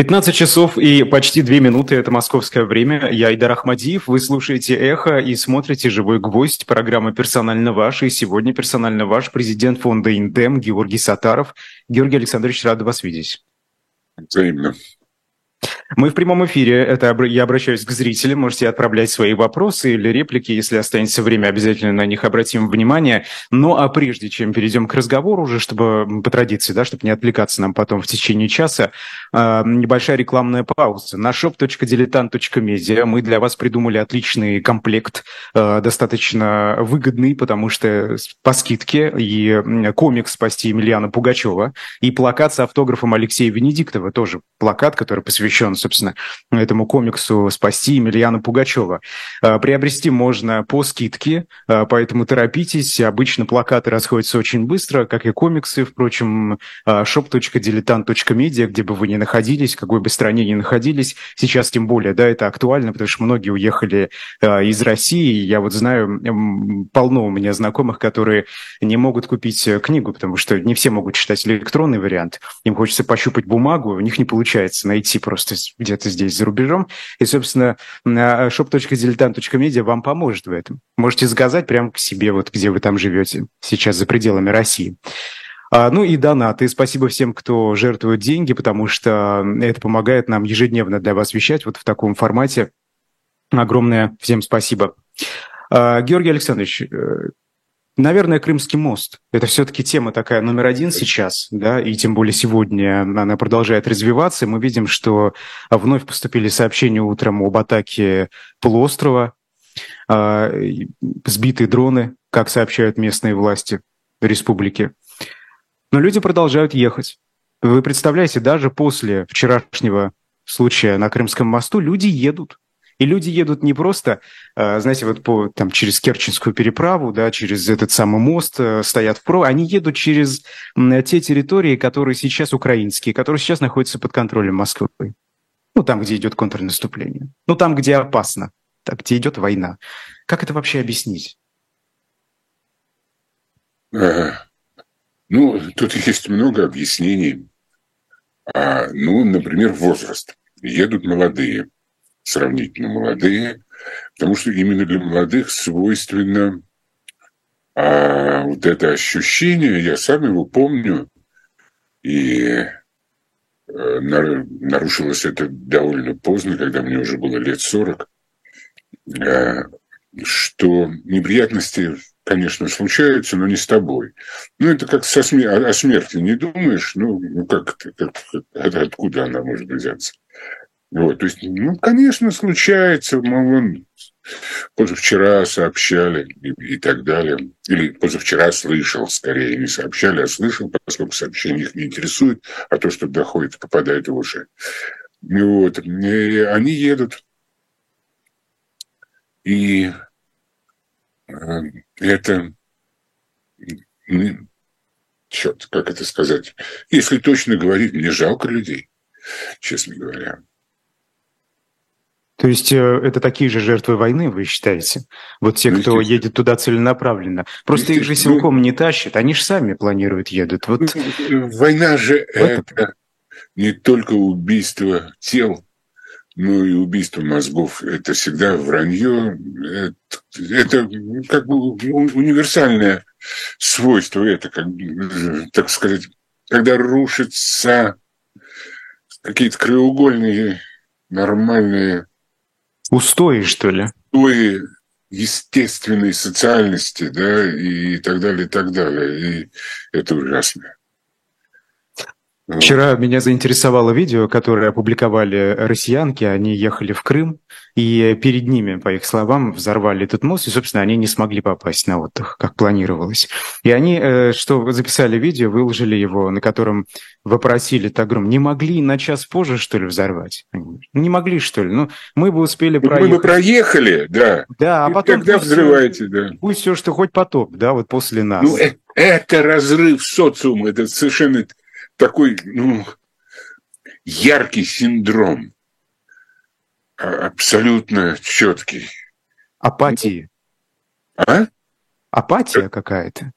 15 часов и почти 2 минуты – это московское время. Я Идар Ахмадиев. Вы слушаете «Эхо» и смотрите «Живой гвоздь» программы «Персонально ваш». И сегодня персонально ваш президент фонда «Индем» Георгий Сатаров. Георгий Александрович, рад вас видеть. Взаимно. Мы в прямом эфире. Это я обращаюсь к зрителям. Можете отправлять свои вопросы или реплики. Если останется время, обязательно на них обратим внимание. Ну, а прежде чем перейдем к разговору уже, чтобы по традиции, да, чтобы не отвлекаться нам потом в течение часа, э, небольшая рекламная пауза. На shop.diletant.media мы для вас придумали отличный комплект, э, достаточно выгодный, потому что по скидке и комикс «Спасти Емельяна Пугачева» и плакат с автографом Алексея Венедиктова, тоже плакат, который посвящен собственно, этому комиксу «Спасти» Емельяна Пугачева. А, приобрести можно по скидке, а, поэтому торопитесь. Обычно плакаты расходятся очень быстро, как и комиксы. Впрочем, а, shop.diletant.media, где бы вы ни находились, какой бы стране ни находились, сейчас тем более, да, это актуально, потому что многие уехали из России. Я вот знаю, полно у меня знакомых, которые не могут купить э, книгу, потому что не все могут читать электронный вариант. Им хочется пощупать бумагу, у них не получается найти просто где-то здесь за рубежом. И, собственно, shop.diletant.media вам поможет в этом. Можете заказать прямо к себе, вот где вы там живете сейчас за пределами России. А, ну и донаты. Спасибо всем, кто жертвует деньги, потому что это помогает нам ежедневно для вас вещать вот в таком формате. Огромное всем спасибо. А, Георгий Александрович, э, Наверное, Крымский мост. Это все-таки тема такая номер один сейчас, да, и тем более сегодня она продолжает развиваться. Мы видим, что вновь поступили сообщения утром об атаке полуострова, э, сбитые дроны, как сообщают местные власти республики. Но люди продолжают ехать. Вы представляете, даже после вчерашнего случая на Крымском мосту люди едут. И люди едут не просто, э, знаете, вот по, там, через Керченскую переправу, да, через этот самый мост, э, стоят в про, они едут через те территории, которые сейчас украинские, которые сейчас находятся под контролем Москвы. Ну, там, где идет контрнаступление. Ну, там, где опасно. Там, где идет война. Как это вообще объяснить? Э, ну, тут есть много объяснений. А, ну, например, возраст. Едут молодые сравнительно молодые, потому что именно для молодых свойственно а вот это ощущение, я сам его помню, и э, нарушилось это довольно поздно, когда мне уже было лет 40, э, что неприятности, конечно, случаются, но не с тобой. Ну, это как со сме... о смерти не думаешь, ну, ну как, как, откуда она может взяться? Вот, то есть, ну, конечно, случается, вон позавчера сообщали и, и так далее. Или позавчера слышал, скорее, не сообщали, а слышал, поскольку сообщения их не интересует, а то, что доходит, попадает в уши. Вот. И они едут. И э, это черт, как это сказать? Если точно говорить, мне жалко людей, честно говоря. То есть э, это такие же жертвы войны, вы считаете? Вот те, ну, кто едет туда целенаправленно. Просто их же силком ну, не тащат, они же сами планируют, едут. Вот... Ну, война же это не только убийство тел, но и убийство мозгов. Это всегда вранье. Это, это как бы универсальное свойство. Это, как, так сказать, когда рушатся какие-то краеугольные нормальные Устои, что ли? Устои естественной социальности, да, и так далее, и так далее. И это ужасно. Вчера меня заинтересовало видео, которое опубликовали россиянки. Они ехали в Крым, и перед ними, по их словам, взорвали этот мост, и, собственно, они не смогли попасть на отдых, как планировалось. И они, э, что записали видео, выложили его, на котором вопросили Тагрум, не могли на час позже, что ли, взорвать? Не могли, что ли? Ну, мы бы успели проехать. Мы бы проехали, да. Да, а потом... Когда взрываете, да. Пусть все, что хоть потоп, да, вот после нас. Ну, это разрыв социума, это совершенно такой ну, яркий синдром, а, абсолютно четкий. Апатии. А? Апатия какая-то.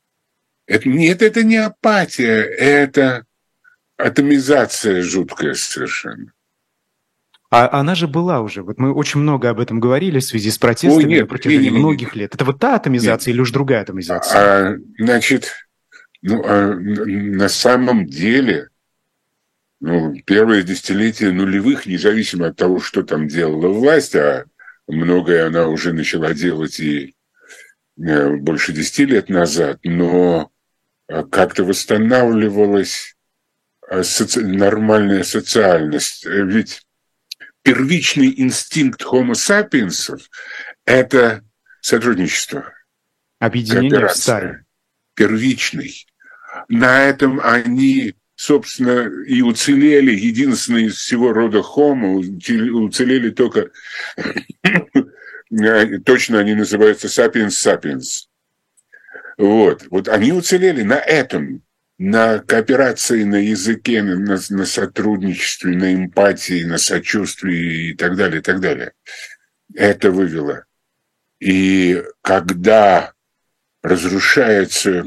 Это, нет, это не апатия, это атомизация жуткая совершенно. А она же была уже. Вот мы очень много об этом говорили в связи с протестами Ой, нет, на протяжении нет, нет, многих нет. лет. Это вот та атомизация нет. или уж другая атомизация? А, значит, ну, а, на самом деле, ну, первые десятилетия нулевых, независимо от того, что там делала власть, а многое она уже начала делать и э, больше десяти лет назад, но а, как-то восстанавливалась а, соци... нормальная социальность. Ведь первичный инстинкт homo sapiens – это сотрудничество. Объединение в старе. Первичный. На этом они, собственно, и уцелели. Единственные из всего рода homo уцелели только... Точно они называются sapiens sapiens. Вот. Вот они уцелели на этом на кооперации на языке, на, на сотрудничестве, на эмпатии, на сочувствии и так далее, и так далее. Это вывело. И когда разрушается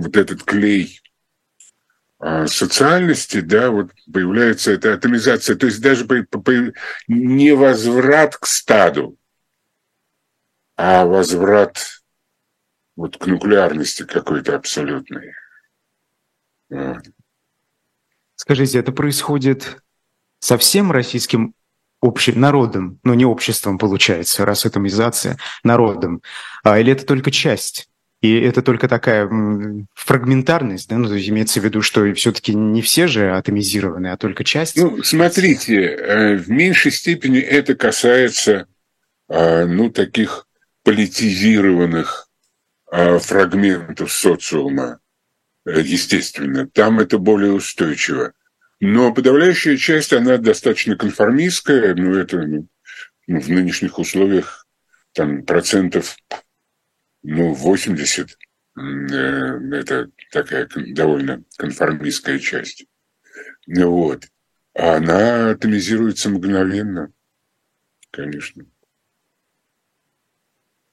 вот этот клей а, социальности, да, вот появляется эта атомизация, то есть даже не возврат к стаду, а возврат вот к нуклеарности какой-то абсолютной. Скажите, это происходит со всем российским общим народом, но не обществом получается, раз атомизация народом, а, или это только часть? И это только такая фрагментарность, да, ну, то есть имеется в виду, что все-таки не все же атомизированы, а только часть. Ну, смотрите, э, в меньшей степени это касается, а, ну, таких политизированных а, фрагментов социума. Естественно. Там это более устойчиво. Но подавляющая часть, она достаточно конформистская, ну, это ну, в нынешних условиях там процентов ну, 80 э, это такая довольно конформистская часть. Вот. А она атомизируется мгновенно, конечно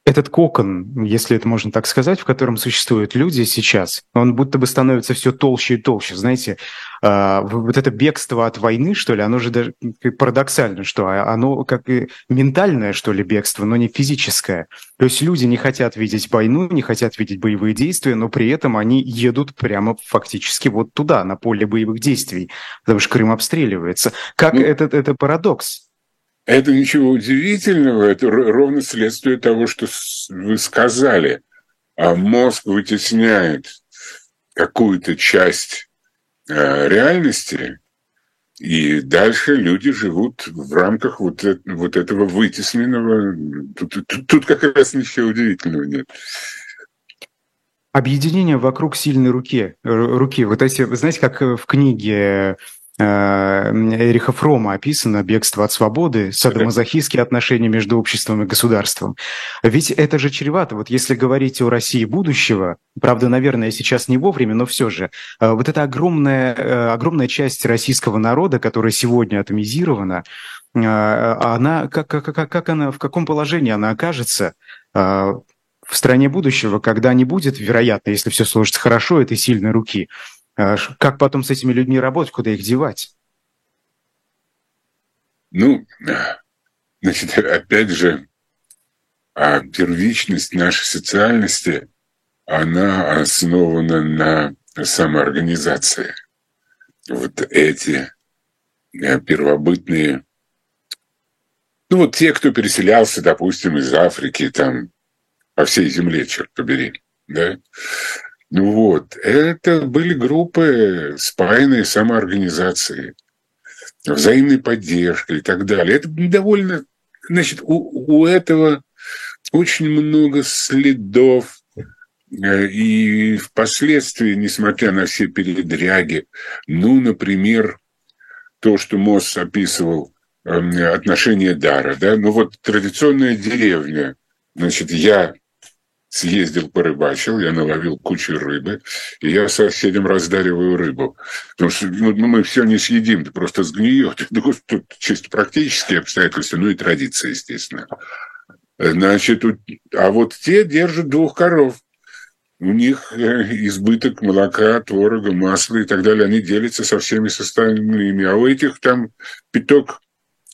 этот кокон, если это можно так сказать, в котором существуют люди сейчас, он будто бы становится все толще и толще. Знаете, а, вот это бегство от войны, что ли, оно же даже парадоксально, что оно как и ментальное, что ли, бегство, но не физическое. То есть люди не хотят видеть войну, не хотят видеть боевые действия, но при этом они едут прямо фактически вот туда, на поле боевых действий, потому что Крым обстреливается. Как ну, этот это парадокс? Это ничего удивительного, это ровно следствие того, что вы сказали. А мозг вытесняет какую-то часть э, реальности, и дальше люди живут в рамках вот, вот этого вытесненного. Тут, тут, тут как раз ничего удивительного нет. Объединение вокруг сильной руки. руки. Вот эти, знаете, как в книге Эриха Фрома описано «Бегство от свободы», садомазохистские отношения между обществом и государством. Ведь это же чревато. Вот если говорить о России будущего, правда, наверное, сейчас не вовремя, но все же, э, вот эта огромная, э, огромная часть российского народа, которая сегодня атомизирована, она, как, как, как она, в каком положении она окажется в стране будущего, когда не будет, вероятно, если все сложится хорошо, этой сильной руки, как потом с этими людьми работать, куда их девать? Ну, значит, опять же, а первичность нашей социальности, она основана на самоорганизации. Вот эти э, первобытные, ну вот те, кто переселялся, допустим, из Африки, там, по всей земле, черт побери, да, вот, это были группы, спаянные самоорганизации, взаимной поддержки и так далее. Это довольно, значит, у, у этого очень много следов, э, и впоследствии, несмотря на все передряги, ну, например, то, что Мосс описывал, эм, отношение дара, да, ну вот традиционная деревня, значит, я съездил, порыбачил, я наловил кучу рыбы, и я соседям раздариваю рыбу. Потому что ну, ну мы все не съедим, ты просто сгниет. Ну, тут чисто практические обстоятельства, ну и традиция, естественно. Значит, а вот те держат двух коров. У них э, избыток молока, творога, масла и так далее. Они делятся со всеми составными. А у этих там пяток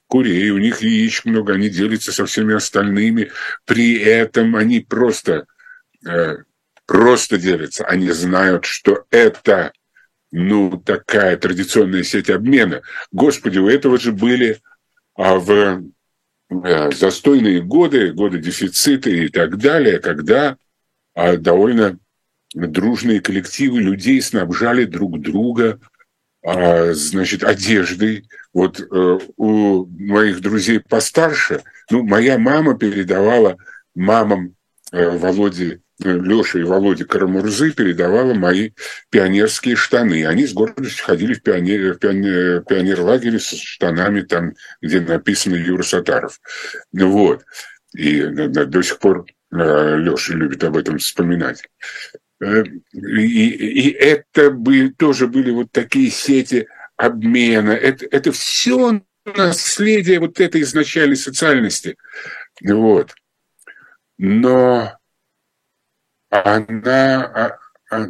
курей, у них яичек много, они делятся со всеми остальными. При этом они просто, э, просто делятся. Они знают, что это, ну, такая традиционная сеть обмена. Господи, у этого же были а, в э, застойные годы, годы дефицита и так далее, когда а, довольно дружные коллективы людей снабжали друг друга значит, одеждой. Вот э, у моих друзей постарше, ну, моя мама передавала мамам э, Володи, э, Леши и Володи Карамурзы передавала мои пионерские штаны. Они с гордостью ходили в, пионер, в пионер, пионер-лагере с штанами, там, где написано Юра Сатаров. Вот. И до сих пор Леша любит об этом вспоминать. Э, и, и это бы, тоже были вот такие сети обмена. Это, это все наследие вот этой изначальной социальности. Вот. Но она, а, а,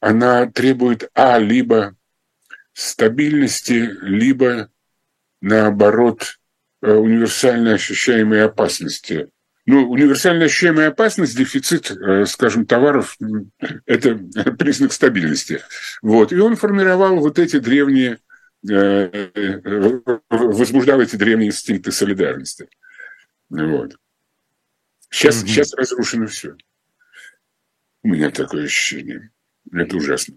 она требует, а, либо стабильности, либо, наоборот, э, универсально ощущаемой опасности ну, универсально ощущаемая опасность, дефицит, э, скажем, товаров – это признак стабильности. Вот. И он формировал вот эти древние, э, возбуждал эти древние инстинкты солидарности. Вот. Сейчас, mm-hmm. сейчас разрушено все. У меня такое ощущение. Это ужасно.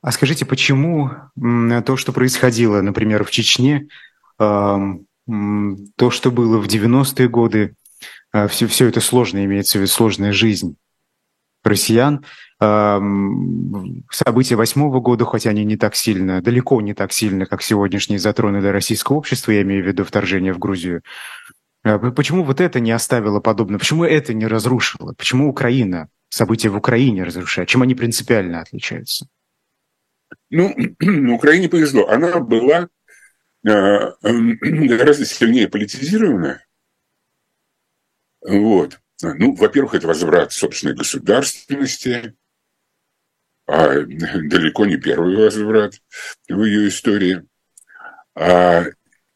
А скажите, почему то, что происходило, например, в Чечне, то, что было в 90-е годы, все, а, все это сложно, имеется в виду сложная жизнь россиян. События восьмого года, хоть они не так сильно, далеко не так сильно, как сегодняшние затронули российское общество, я имею в виду вторжение в Грузию. А, почему вот это не оставило подобное? Почему это не разрушило? Почему Украина, события в Украине разрушают? Чем они принципиально отличаются? Ну, Украине повезло. Она была гораздо сильнее политизировано. Вот. Ну, во-первых, это возврат собственной государственности, а далеко не первый возврат в ее истории. А,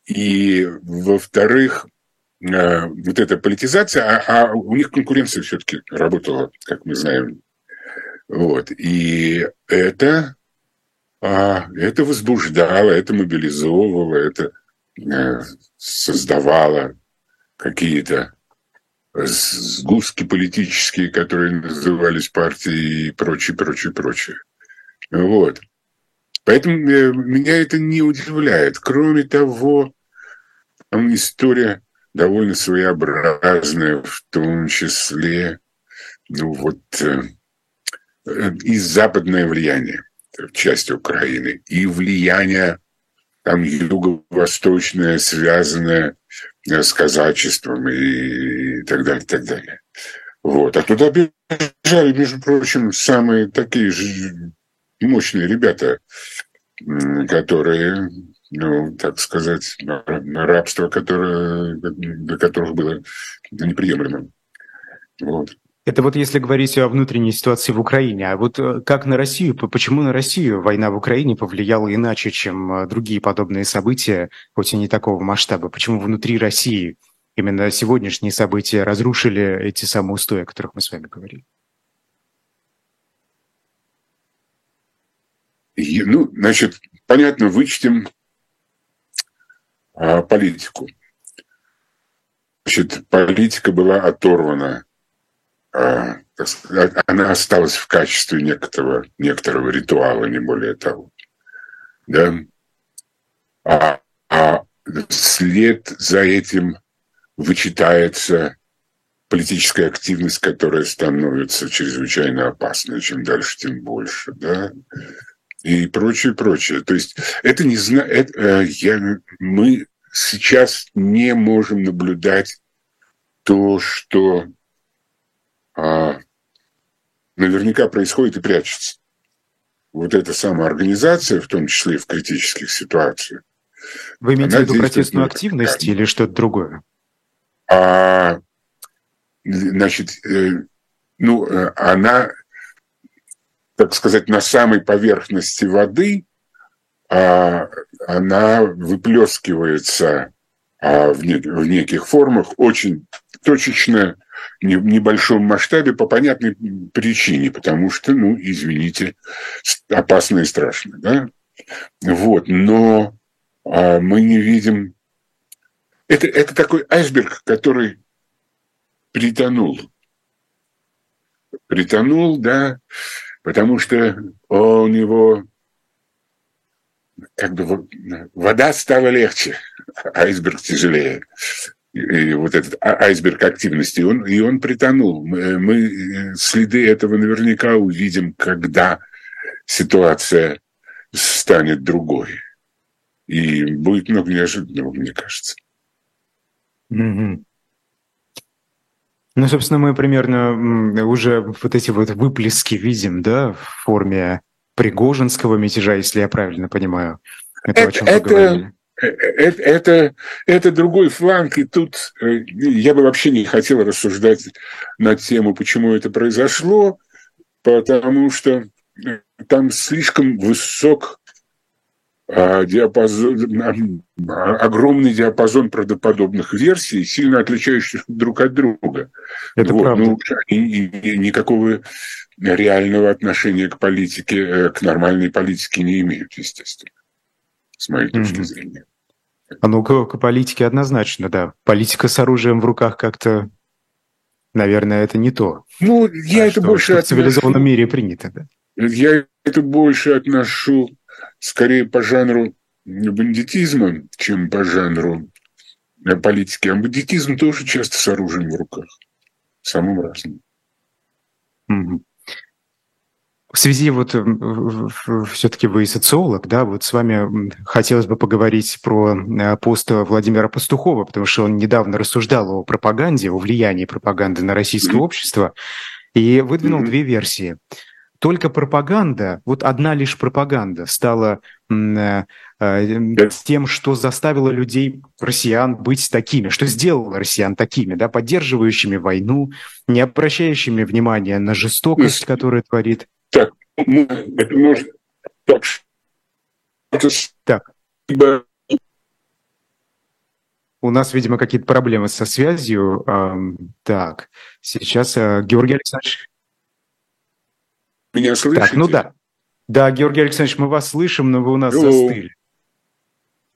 и, во-вторых, э, вот эта политизация, а, а у них конкуренция все-таки работала, как мы знаем. Вот. И это а, это возбуждало, это мобилизовывало, это э, создавало какие-то сгустки политические, которые назывались партией и прочее, прочее, прочее. Вот. Поэтому э, меня это не удивляет. Кроме того, история довольно своеобразная, в том числе ну, вот, э, и западное влияние часть Украины, и влияние там юго-восточное, связанное э, с казачеством и так далее, и так далее. Вот. А туда бежали, между прочим, самые такие же мощные ребята, которые, ну, так сказать, рабство, которое, для которых было неприемлемым. Вот. Это вот если говорить о внутренней ситуации в Украине. А вот э, как на Россию, почему на Россию война в Украине повлияла иначе, чем э, другие подобные события, хоть и не такого масштаба? Почему внутри России именно сегодняшние события разрушили эти самые устои, о которых мы с вами говорили? Ну, значит, понятно, вычтем а, политику. Значит, политика была оторвана а, она осталась в качестве некоторого, некоторого ритуала, не более того. Да? А, а след за этим вычитается политическая активность, которая становится чрезвычайно опасной. Чем дальше, тем больше. Да? И прочее, прочее. То есть это не знаю, э, я, мы сейчас не можем наблюдать то, что наверняка происходит и прячется. Вот эта самоорганизация, в том числе и в критических ситуациях. Вы имеете в виду протестную активность или что-то другое? А, значит, э, ну, э, она, так сказать, на самой поверхности воды а, она выплескивается а, в, нек- в неких формах очень точечно, в небольшом масштабе по понятной причине, потому что, ну, извините, опасно и страшно, да? Вот, но а, мы не видим... Это, это такой айсберг, который притонул. Притонул, да, потому что у него как бы вода стала легче, айсберг тяжелее. И вот этот а, айсберг активности, он, и он притонул. Мы, мы э, следы этого наверняка увидим, когда ситуация станет другой. И будет много неожиданного, мне кажется. Mm-hmm. Ну, собственно, мы примерно уже вот эти вот выплески видим, да, в форме Пригожинского мятежа, если я правильно понимаю. Это, это, о чем это, говорили. Это, это, это другой фланг, и тут э, я бы вообще не хотел рассуждать на тему, почему это произошло, потому что э, там слишком высок а, диапазон, а, огромный диапазон правдоподобных версий, сильно отличающихся друг от друга. Это вот, правда. Ну, и, и, никакого реального отношения к политике, э, к нормальной политике не имеют, естественно, с моей точки mm-hmm. зрения. А ну, к, к политике однозначно, да. Политика с оружием в руках как-то, наверное, это не то. Ну, я а это что, больше что отношу... в цивилизованном мире принято, да. Я это больше отношу скорее по жанру бандитизма, чем по жанру э, политики. А бандитизм тоже часто с оружием в руках. Самым разным. В связи вот э, все-таки вы социолог, да, вот с вами хотелось бы поговорить про э, пост Владимира Пастухова, потому что он недавно рассуждал о пропаганде, о влиянии пропаганды на российское mm-hmm. общество и выдвинул mm-hmm. две версии только пропаганда, вот одна лишь пропаганда стала э, э, тем, что заставило людей, россиян, быть такими, что сделало россиян такими, да, поддерживающими войну, не обращающими внимания на жестокость, которая творит. Так, ну, это может... Так. так. У нас, видимо, какие-то проблемы со связью. Так, сейчас э, Георгий Александрович меня слышите? Так, ну да. Да, Георгий Александрович, мы вас слышим, но вы у нас Йоу. застыли.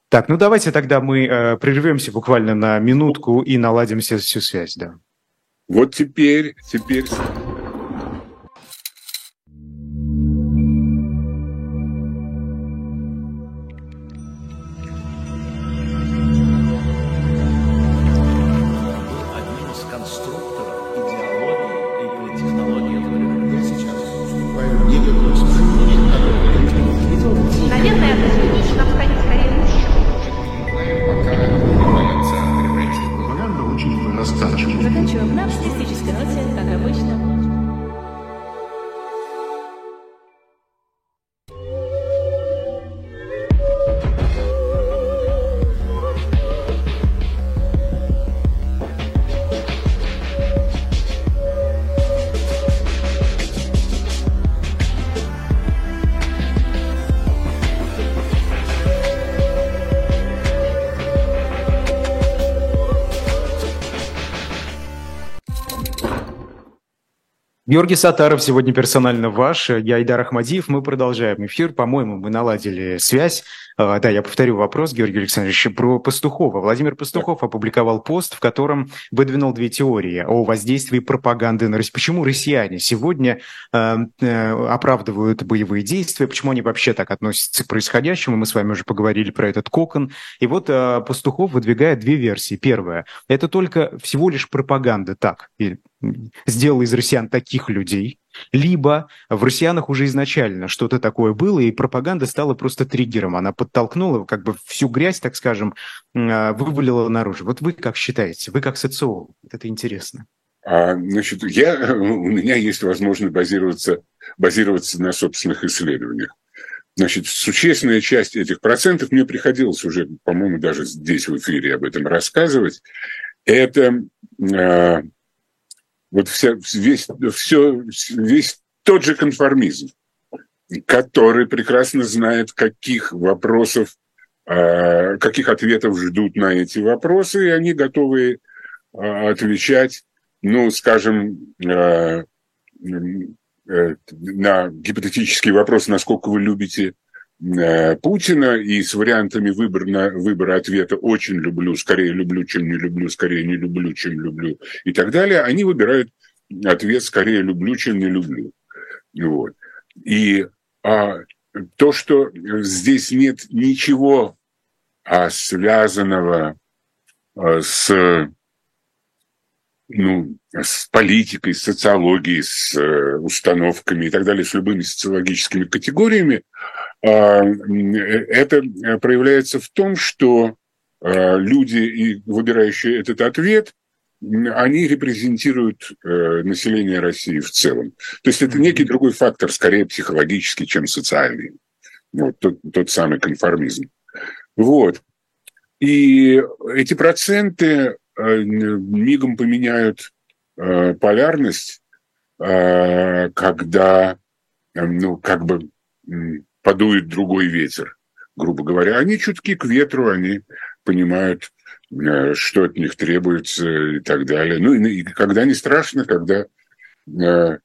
Так, ну давайте тогда мы э, прервемся буквально на минутку и наладим всю связь, да. Вот теперь, теперь... Георгий Сатаров сегодня персонально ваш. Я Айдар Ахмадиев. Мы продолжаем эфир. По-моему, мы наладили связь. А, да, я повторю вопрос, Георгий Александрович, про Пастухова. Владимир Пастухов опубликовал пост, в котором выдвинул две теории о воздействии пропаганды на Россию. Почему россияне сегодня э, э, оправдывают боевые действия, почему они вообще так относятся к происходящему. Мы с вами уже поговорили про этот кокон. И вот э, Пастухов выдвигает две версии. Первая – это только всего лишь пропаганда, так, сделала из россиян таких людей, либо в россиянах уже изначально что-то такое было, и пропаганда стала просто триггером. Она подтолкнула как бы всю грязь, так скажем, а, вывалила наружу. Вот вы как считаете? Вы как социолог? Это интересно. А, значит, я, у меня есть возможность базироваться, базироваться на собственных исследованиях. Значит, существенная часть этих процентов мне приходилось уже, по-моему, даже здесь в эфире об этом рассказывать. Это э, вот вся, весь, все, весь тот же конформизм. который прекрасно знает, каких вопросов, а, каких ответов ждут на эти вопросы, и они готовы а, отвечать, ну, скажем, а, э, на гипотетический вопрос, насколько вы любите Путина и с вариантами выбора, выбора ответа «очень люблю», «скорее люблю, чем не люблю», «скорее не люблю, чем люблю» и так далее, они выбирают ответ «скорее люблю, чем не люблю». Вот. И а, то, что здесь нет ничего а, связанного а, с ну, с политикой, с социологией, с э, установками и так далее, с любыми социологическими категориями, это проявляется в том, что а, люди, выбирающие этот ответ, они репрезентируют э, население России в целом. То есть это некий другой фактор, скорее психологический, чем социальный. Вот тот, тот самый конформизм. Вот. И эти проценты э, мигом поменяют э, полярность, когда, ну, как бы подует другой ветер, грубо говоря. Они чутки к ветру, они понимают, э, что от них требуется и так далее. Ну и когда не страшно, когда, э,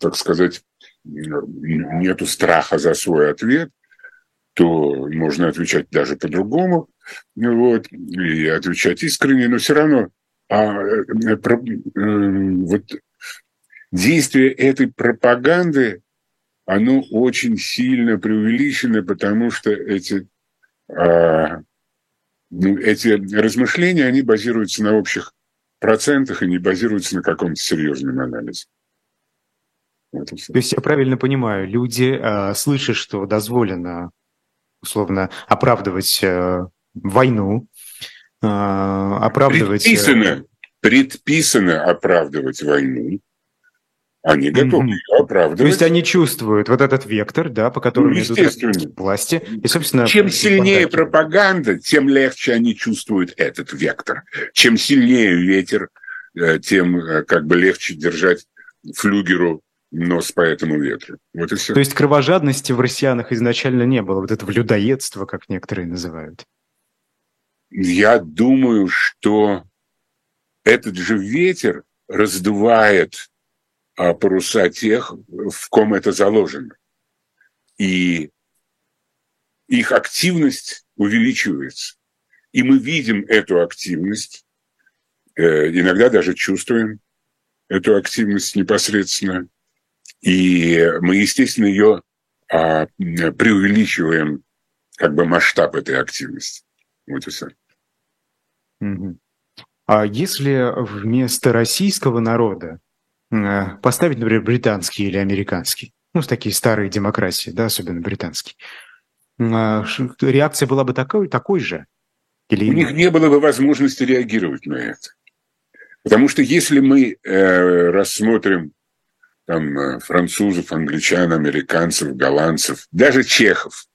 так сказать, нету страха за свой ответ, то можно отвечать даже по-другому, вот, и отвечать искренне, но все равно а, э, про, вот, действие этой пропаганды оно очень сильно преувеличено, потому что эти, а, ну, эти размышления, они базируются на общих процентах и не базируются на каком-то серьезном анализе. Вот То есть я правильно понимаю, люди, э, слышат, что дозволено, условно, оправдывать э, войну, э, оправдывать... Предписано, предписано оправдывать войну, они готовы mm-hmm. оправдывать. То есть они чувствуют вот этот вектор, да, по которому ну, идут власти. И, собственно, Чем сильнее пропаганда, тем легче они чувствуют этот вектор. Чем сильнее ветер, э, тем э, как бы легче держать флюгеру нос по этому ветру. Вот и все. То есть кровожадности в россиянах изначально не было, вот этого людоедства, как некоторые называют. Я думаю, что этот же ветер раздувает паруса тех, в ком это заложено. И их активность увеличивается. И мы видим эту активность, э, иногда даже чувствуем эту активность непосредственно. И мы, естественно, ее а, преувеличиваем, как бы масштаб этой активности. Вот и все. А если вместо российского народа поставить, например, британский или американский, ну, такие старые демократии, да, особенно британский, а, реакция была бы такой, такой же? Или... У них не было бы возможности реагировать на это. Потому что если мы э, рассмотрим там, э, французов, англичан, американцев, голландцев, даже чехов,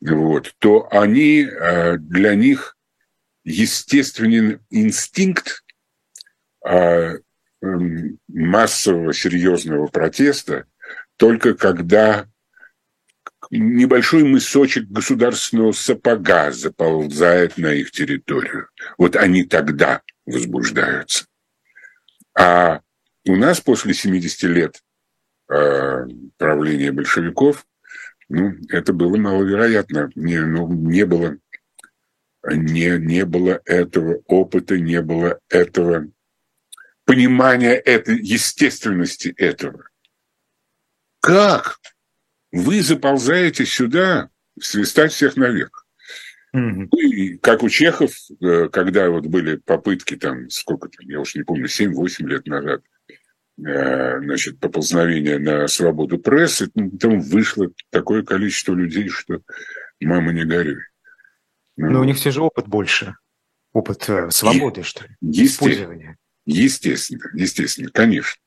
вот, то они, э, для них естественный инстинкт э, массового серьезного протеста только когда небольшой мысочек государственного сапога заползает на их территорию. Вот они тогда возбуждаются. А у нас после 70 лет э, правления большевиков, ну, это было маловероятно. Не, ну, не было не, не было этого опыта, не было этого понимания этой естественности этого. Как вы заползаете сюда свистать всех наверх? Mm-hmm. И как у чехов, э, когда вот были попытки там, сколько там, я уж не помню, 7-8 лет назад, э, значит, поползновения на свободу прессы, там вышло такое количество людей, что мама не горюй. Но ну, у них все же опыт больше. Опыт э, свободы, что ли? Использования. Естественно, естественно, конечно.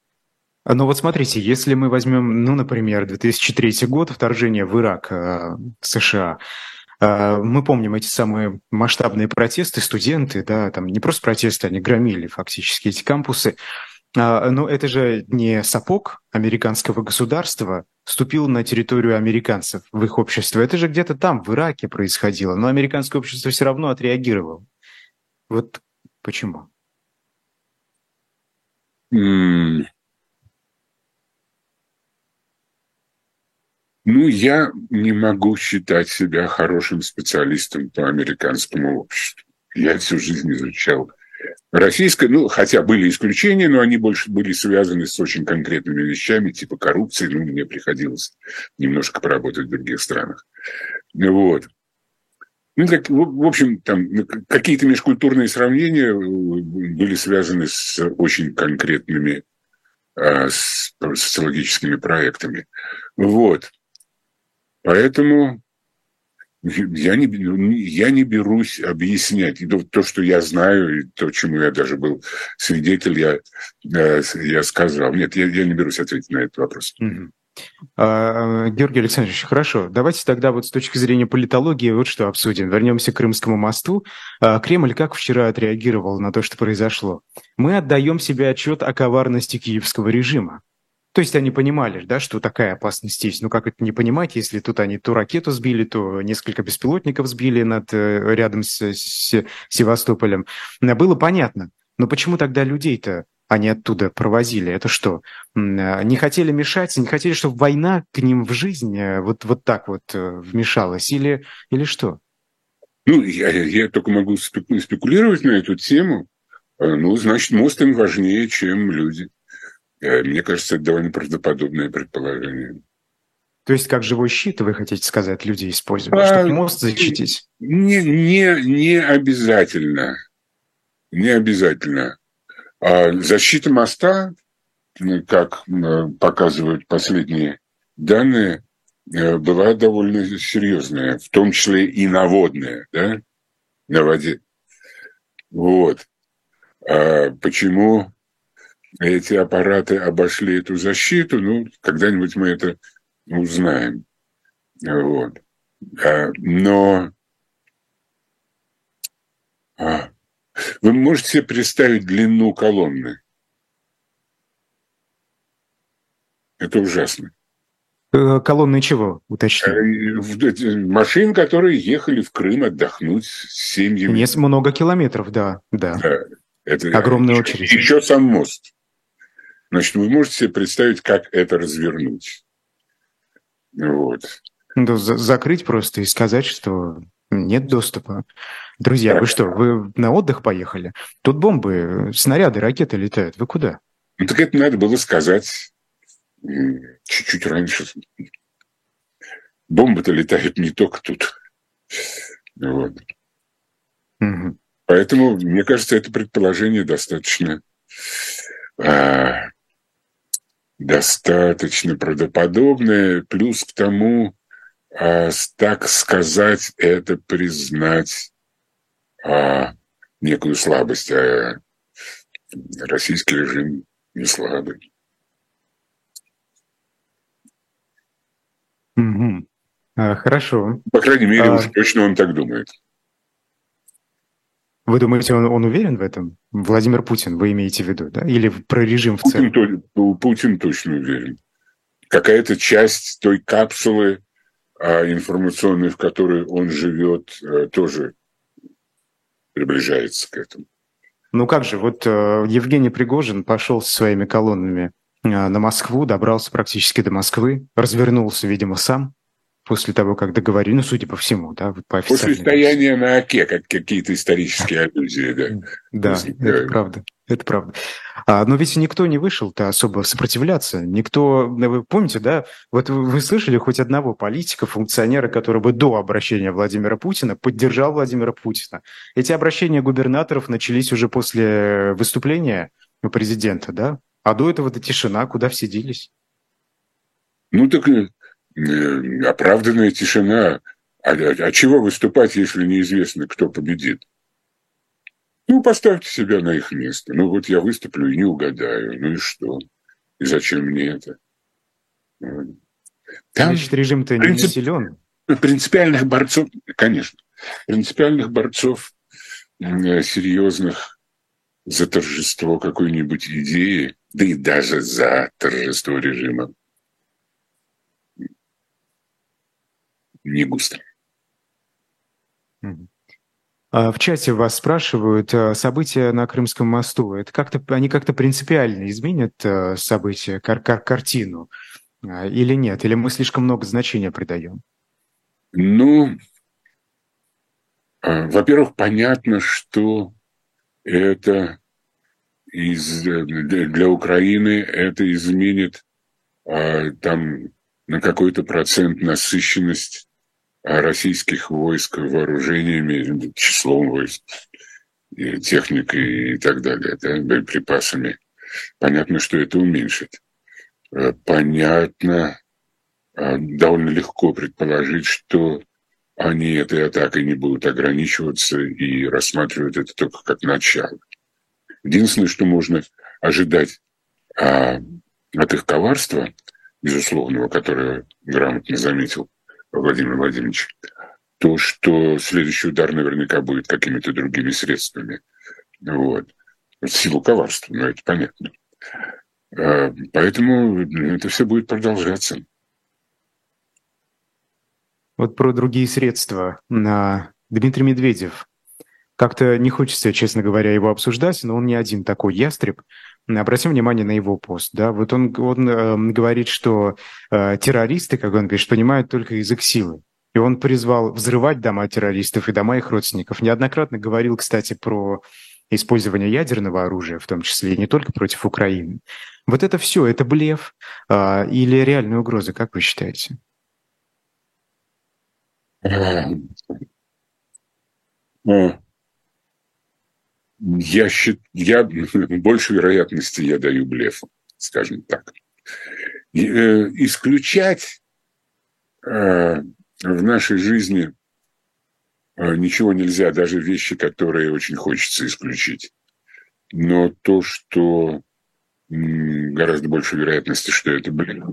А, ну вот смотрите, если мы возьмем, ну, например, 2003 год, вторжение в Ирак э, США, э, мы помним эти самые масштабные протесты, студенты, да, там не просто протесты, они громили фактически эти кампусы. А, но это же не сапог американского государства вступил на территорию американцев, в их общество. Это же где-то там, в Ираке происходило. Но американское общество все равно отреагировало. Вот почему? Ну, я не могу считать себя хорошим специалистом по американскому обществу. Я всю жизнь изучал российское, ну, хотя были исключения, но они больше были связаны с очень конкретными вещами, типа коррупции. Ну, мне приходилось немножко поработать в других странах. Вот. Ну, так, в общем, там ну, какие-то межкультурные сравнения э, были связаны с очень конкретными а, социологическими проектами. Вот. Поэтому я не, я не берусь объяснять. И то, что я знаю, и то, чему я даже был свидетель, я, э, я сказал. Нет, я, я не берусь ответить на этот вопрос. А, Георгий Александрович, хорошо. Давайте тогда вот с точки зрения политологии вот что обсудим. Вернемся к Крымскому мосту. А, Кремль как вчера отреагировал на то, что произошло? Мы отдаем себе отчет о коварности киевского режима. То есть они понимали, да, что такая опасность есть. Ну как это не понимать, если тут они то ракету сбили, то несколько беспилотников сбили над, э, рядом с, с Севастополем. Было понятно. Но почему тогда людей-то они оттуда провозили? Это что, э, не хотели мешать, не хотели, чтобы война к ним в жизнь э, вот, вот так вот вмешалась? Или, или что? Ну, я, я только могу спекулировать на эту тему. Ну, значит, мост им важнее, чем люди. Э, мне кажется, это довольно правдоподобное предположение. То есть как живой щит, вы хотите сказать, люди используют, а, чтобы мост защитить? Не, не, не обязательно. Не обязательно. А защита моста, как показывают последние данные, э, была довольно серьезная, в том числе и наводная, да, на воде. Вот. А почему эти аппараты обошли эту защиту, ну, когда-нибудь мы это узнаем. Вот. А, но а, вы можете себе представить длину колонны? Это ужасно. Э, колонны чего, уточни? Э, машин, которые ехали в Крым отдохнуть с семьями. Не много километров, да. да. да. Это Огромная очередь. Еще сам мост. Значит, вы можете себе представить, как это развернуть. Вот. Ну, за закрыть просто и сказать, что нет доступа. Друзья, вы что, вы на отдых поехали? Тут бомбы, снаряды, ракеты летают. Вы куда? Ну, так это надо было сказать чуть-чуть раньше. Бомбы-то летают не только тут. Вот. Угу. Поэтому, мне кажется, это предположение достаточно а, достаточно правдоподобное, плюс к тому, а, так сказать, это признать а, некую слабость, а российский режим не слабый. Угу. А, хорошо. По крайней мере, а... уж точно он так думает. Вы думаете, он, он уверен в этом? Владимир Путин, вы имеете в виду, да? Или про режим в целом? То, Путин точно уверен. Какая-то часть той капсулы а, информационной, в которой он живет, а, тоже приближается к этому. Ну как же, вот э, Евгений Пригожин пошел со своими колоннами э, на Москву, добрался практически до Москвы, развернулся, видимо, сам, после того, как договорили, ну, судя по всему, да, по После стояния на оке, как какие-то исторические аллюзии, да. Да, это правда, это правда. А, но ведь никто не вышел-то особо сопротивляться, никто, вы помните, да, вот вы, вы слышали хоть одного политика, функционера, который бы до обращения Владимира Путина поддержал Владимира Путина. Эти обращения губернаторов начались уже после выступления президента, да, а до этого-то тишина, куда все делись? Ну, так Э, оправданная тишина. А, а чего выступать, если неизвестно, кто победит? Ну, поставьте себя на их место. Ну, вот я выступлю и не угадаю. Ну и что? И зачем мне это? Там Значит, режим-то принцип... не силен. Принципиальных борцов, конечно, принципиальных борцов э, серьезных за торжество какой-нибудь идеи, да и даже за торжество режима, не густо. А в чате вас спрашивают, а, события на Крымском мосту, это как-то, они как-то принципиально изменят а, события, кар кар картину или нет? Или мы слишком много значения придаем? Ну, во-первых, понятно, что это из, для Украины это изменит там на какой-то процент насыщенность российских войск вооружениями, числом войск, техникой и так далее, да, боеприпасами. Понятно, что это уменьшит. Э, понятно, а, довольно легко предположить, что они этой атакой не будут ограничиваться и рассматривают это только как начало. Единственное, что можно ожидать а, от их коварства, безусловного, которое грамотно заметил Владимир Владимирович, то, что следующий удар наверняка будет какими-то другими средствами. Вот. В силу коварства, но это понятно. А, поэтому это все будет продолжаться. Вот про другие средства. Дмитрий Медведев. Как-то не хочется, честно говоря, его обсуждать, но он не один такой ястреб. Обратим внимание на его пост. Да? Вот он, он э, говорит, что э, террористы, как он говорит, понимают только язык силы. И он призвал взрывать дома террористов и дома их родственников. Неоднократно говорил, кстати, про использование ядерного оружия, в том числе и не только против Украины. Вот это все, это блеф э, или реальная угроза, как вы считаете? Я, счит, я больше вероятности я даю блефу, скажем так. И, э, исключать э, в нашей жизни э, ничего нельзя, даже вещи, которые очень хочется исключить. Но то, что гораздо больше вероятности, что это блеф.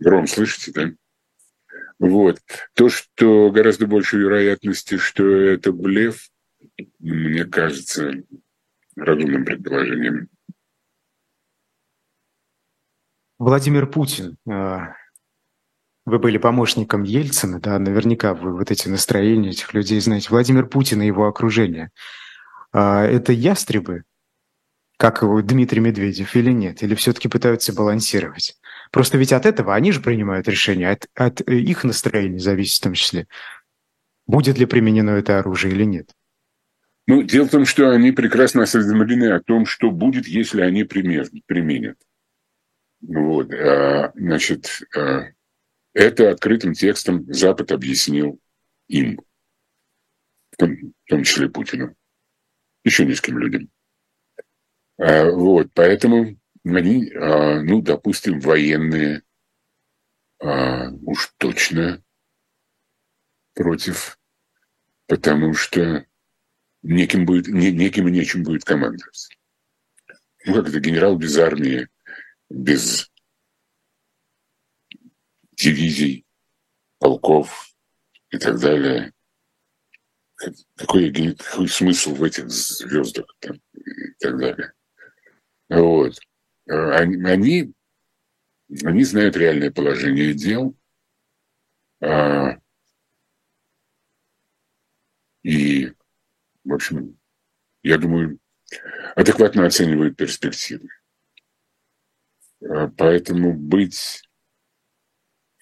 Гром, слышите, да? Вот. То, что гораздо больше вероятности, что это блеф, мне кажется разумным предположением. Владимир Путин, э, вы были помощником Ельцина, да, наверняка вы вот эти настроения этих людей знаете. Владимир Путин и его окружение. Э, это ястребы, как Дмитрий Медведев, или нет? Или все-таки пытаются балансировать? Просто ведь от этого они же принимают решение, от, от их настроения зависит в том числе, будет ли применено это оружие или нет. Ну, дело в том, что они прекрасно осведомлены о том, что будет, если они применят. Вот, а, значит, а, это открытым текстом Запад объяснил им, в том, числе Путину, еще нескольким людям. А, вот, поэтому они, ну, допустим, военные уж точно против, потому что неким, будет, не, неким и нечем будет командовать. Ну, как это генерал без армии, без дивизий, полков и так далее. Какой, какой смысл в этих звездах там, и так далее. Вот. Они, они, они знают реальное положение дел. А, и в общем, я думаю, адекватно оценивают перспективы. А, поэтому быть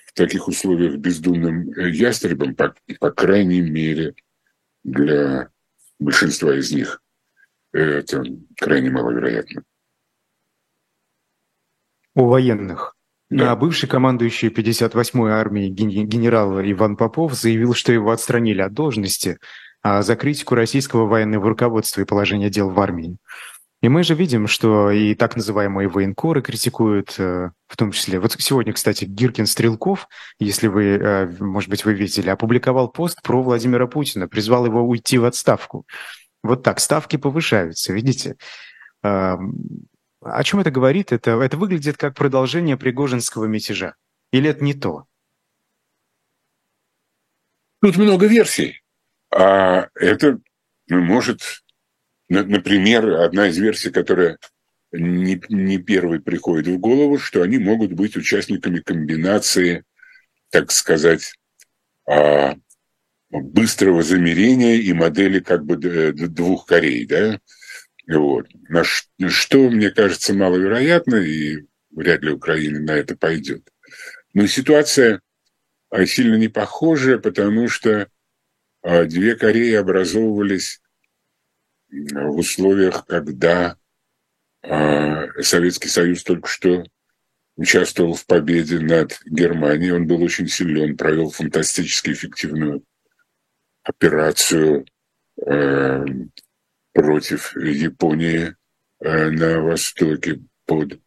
в таких условиях бездумным э, ястребом, по, по крайней мере, для большинства из них, это крайне маловероятно. У военных. Да. А бывший командующий 58-й армией генерал Иван Попов заявил, что его отстранили от должности за критику российского военного руководства и положения дел в армии. И мы же видим, что и так называемые военкоры критикуют, э, в том числе. Вот сегодня, кстати, Гиркин Стрелков, если вы, э, может быть, вы видели, опубликовал пост про Владимира Путина, призвал его уйти в отставку. Вот так, ставки повышаются, видите? О чем это говорит? Это, это выглядит как продолжение Пригожинского мятежа. Или это не то? Тут много версий. А это ну, может например, одна из версий, которая не, не первый приходит в голову, что они могут быть участниками комбинации, так сказать, а, быстрого замерения и модели как бы двух Корей, да, вот. На что, мне кажется, маловероятно, и вряд ли Украина на это пойдет. Но ситуация а, сильно не похожая, потому что две Кореи образовывались в условиях, когда а, Советский Союз только что участвовал в победе над Германией. Он был очень силен, провел фантастически эффективную операцию э, против Японии э, на Востоке под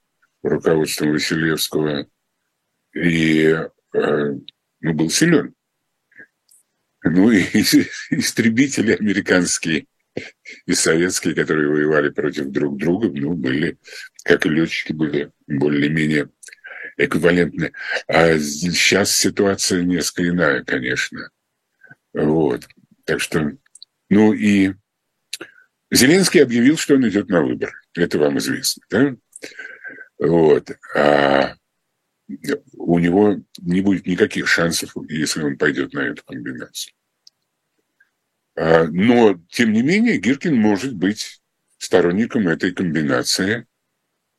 руководством Василевского. И э, ну, был силен. Ну и истребители американские и советские, которые воевали против друг друга, ну, были, как и летчики, были более-менее эквивалентны. А сейчас ситуация несколько иная, конечно. Вот. Так что, ну и Зеленский объявил, что он идет на выборы. Это вам известно, да? Вот. А у него не будет никаких шансов, если он пойдет на эту комбинацию. А, но, тем не менее, Гиркин может быть сторонником этой комбинации,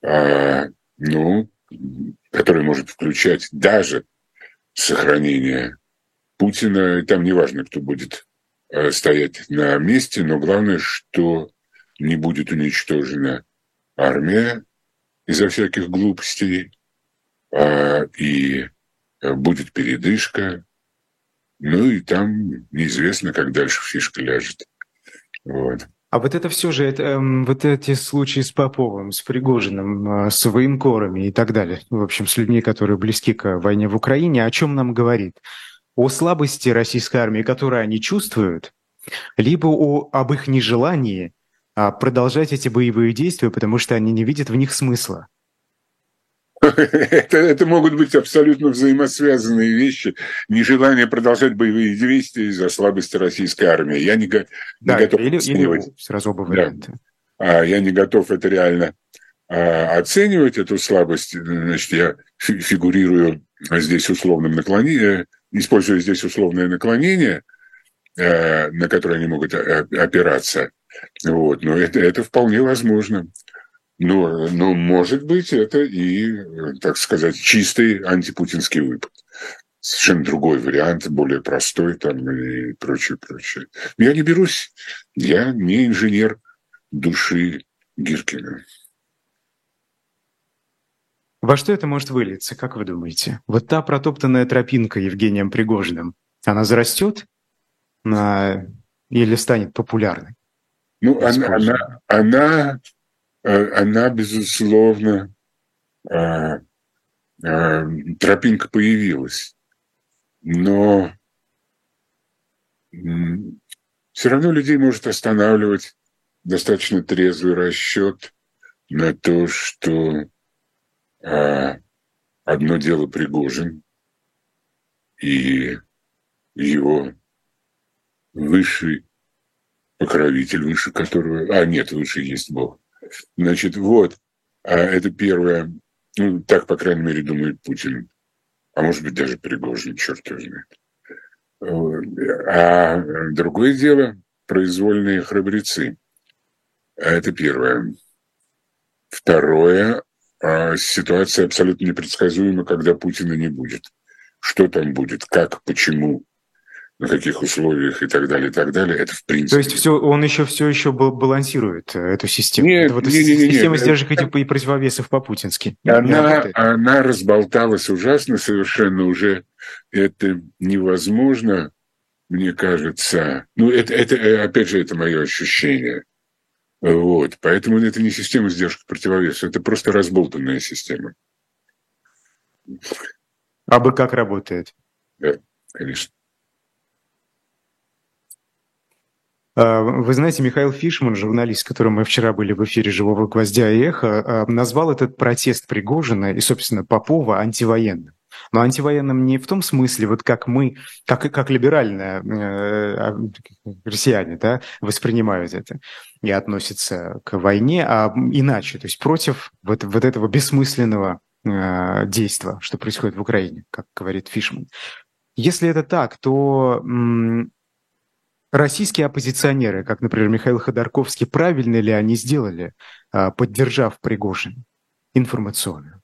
а, ну, которая может включать даже сохранение Путина. Там неважно, кто будет Э, стоять на месте, но главное, что не будет уничтожена армия из-за всяких глупостей, а, и будет передышка, ну и там неизвестно, как дальше фишка ляжет. Вот. А вот это все же, это, эм, вот эти случаи с Поповым, с Пригожиным, э, с военкорами и так далее, в общем, с людьми, которые близки к войне в Украине, о чем нам говорит? о слабости российской армии, которую они чувствуют, либо о, об их нежелании а, продолжать эти боевые действия, потому что они не видят в них смысла. Это, это могут быть абсолютно взаимосвязанные вещи. Нежелание продолжать боевые действия из-за слабости российской армии. Я не, не да, готов или, оценивать. Или сразу оба варианта. Да. А, я не готов это реально а, оценивать, эту слабость. Значит, я фигурирую здесь условным наклонением, используя здесь условное наклонение, э, на которое они могут опираться. Вот. Но это, это вполне возможно. Но, но, может быть, это и, так сказать, чистый антипутинский выпад. Совершенно другой вариант, более простой там и прочее, прочее. Я не берусь, я не инженер души Гиркина. Во что это может вылиться, как вы думаете? Вот та протоптанная тропинка Евгением Пригожиным, она зарастет на... или станет популярной? Ну, она, она, она, она, безусловно, э, э, тропинка появилась, но все равно людей может останавливать достаточно трезвый расчет на то, что одно дело Пригожин и его высший покровитель, выше которого... А, нет, выше есть Бог. Значит, вот, а это первое, ну, так, по крайней мере, думает Путин. А может быть, даже Пригожин, черт его знает. А другое дело – произвольные храбрецы. Это первое. Второе а ситуация абсолютно непредсказуема, когда Путина не будет. Что там будет, как, почему, на каких условиях и так далее, и так далее, это в принципе... То есть все, он еще все еще балансирует э, эту систему? Нет, вот не, не, не, система нет, сдержек это... и противовесов по-путински? Она, она разболталась ужасно совершенно уже. Это невозможно, мне кажется. Ну, это, это э, опять же, это мое ощущение. Вот. Поэтому это не система сдержки противовеса, это просто разболтанная система. А бы как работает? Да, конечно. А, вы знаете, Михаил Фишман, журналист, с которым мы вчера были в эфире «Живого гвоздя» и «Эхо», а, назвал этот протест Пригожина и, собственно, Попова антивоенным. Но антивоенным не в том смысле, вот как мы, как, как либеральные э, а, россияне да, воспринимают это и относятся к войне, а иначе, то есть против вот, вот этого бессмысленного э, действия, что происходит в Украине, как говорит Фишман. Если это так, то российские оппозиционеры, как, например, Михаил Ходорковский, правильно ли они сделали, э, поддержав Пригожин информационно?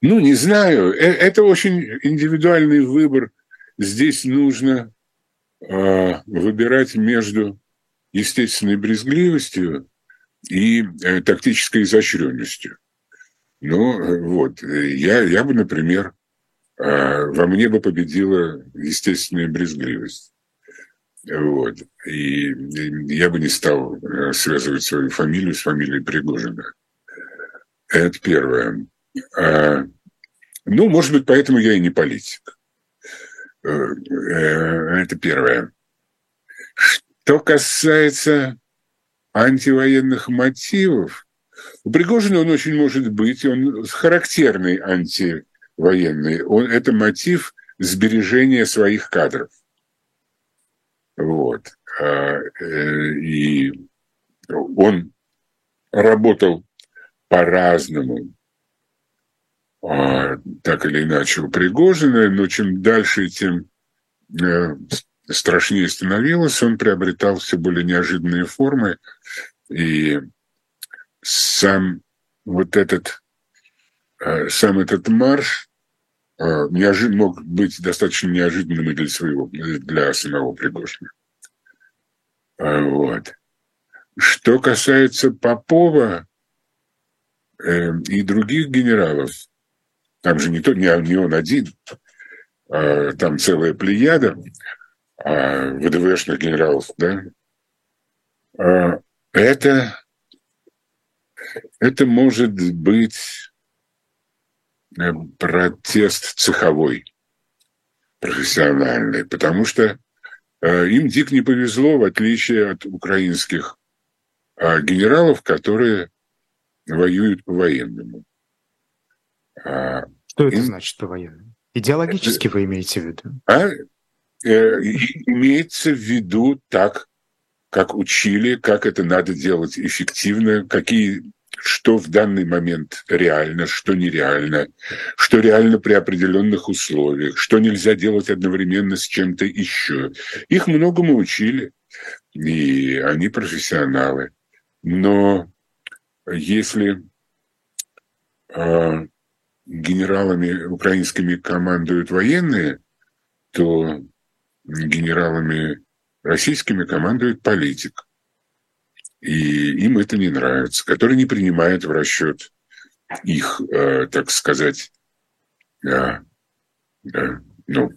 Ну, не знаю. Э, это очень индивидуальный выбор. Здесь нужно э, выбирать между естественной брезгливостью и э, тактической изощренностью. Ну, э, вот, я, я бы, например, э, во мне бы победила естественная брезгливость. Вот. И я бы не стал э, связывать свою фамилию с фамилией Пригожина. Это первое. А, ну, может быть, поэтому я и не политик. Э, это первое. Что касается антивоенных мотивов, у Пригожина он очень может быть, он характерный антивоенный. Он, это мотив сбережения своих кадров. Вот. А, э, и он работал по-разному а, так или иначе у Пригожина, но чем дальше, тем э, страшнее становилось, он приобретал все более неожиданные формы, и сам вот этот, э, сам этот марш неожид... мог быть достаточно неожиданным и для своего, для самого Пригожина. Вот. Что касается Попова и других генералов, там же не, то, не, не он один, а, там целая плеяда а, ВДВшных генералов, да. А, это, это может быть э, протест цеховой, профессиональный, потому что э, им дико не повезло, в отличие от украинских а, генералов, которые воюют по-военному. А, Что это значит по-военному? Идеологически вы имеете в виду? А? Э, имеется в виду так, как учили, как это надо делать эффективно, какие что в данный момент реально, что нереально, что реально при определенных условиях, что нельзя делать одновременно с чем-то еще. Их многому учили, и они профессионалы. Но если э, генералами украинскими командуют военные, то генералами российскими командует политик. И им это не нравится, который не принимает в расчет их, э, так сказать, э, э, ну,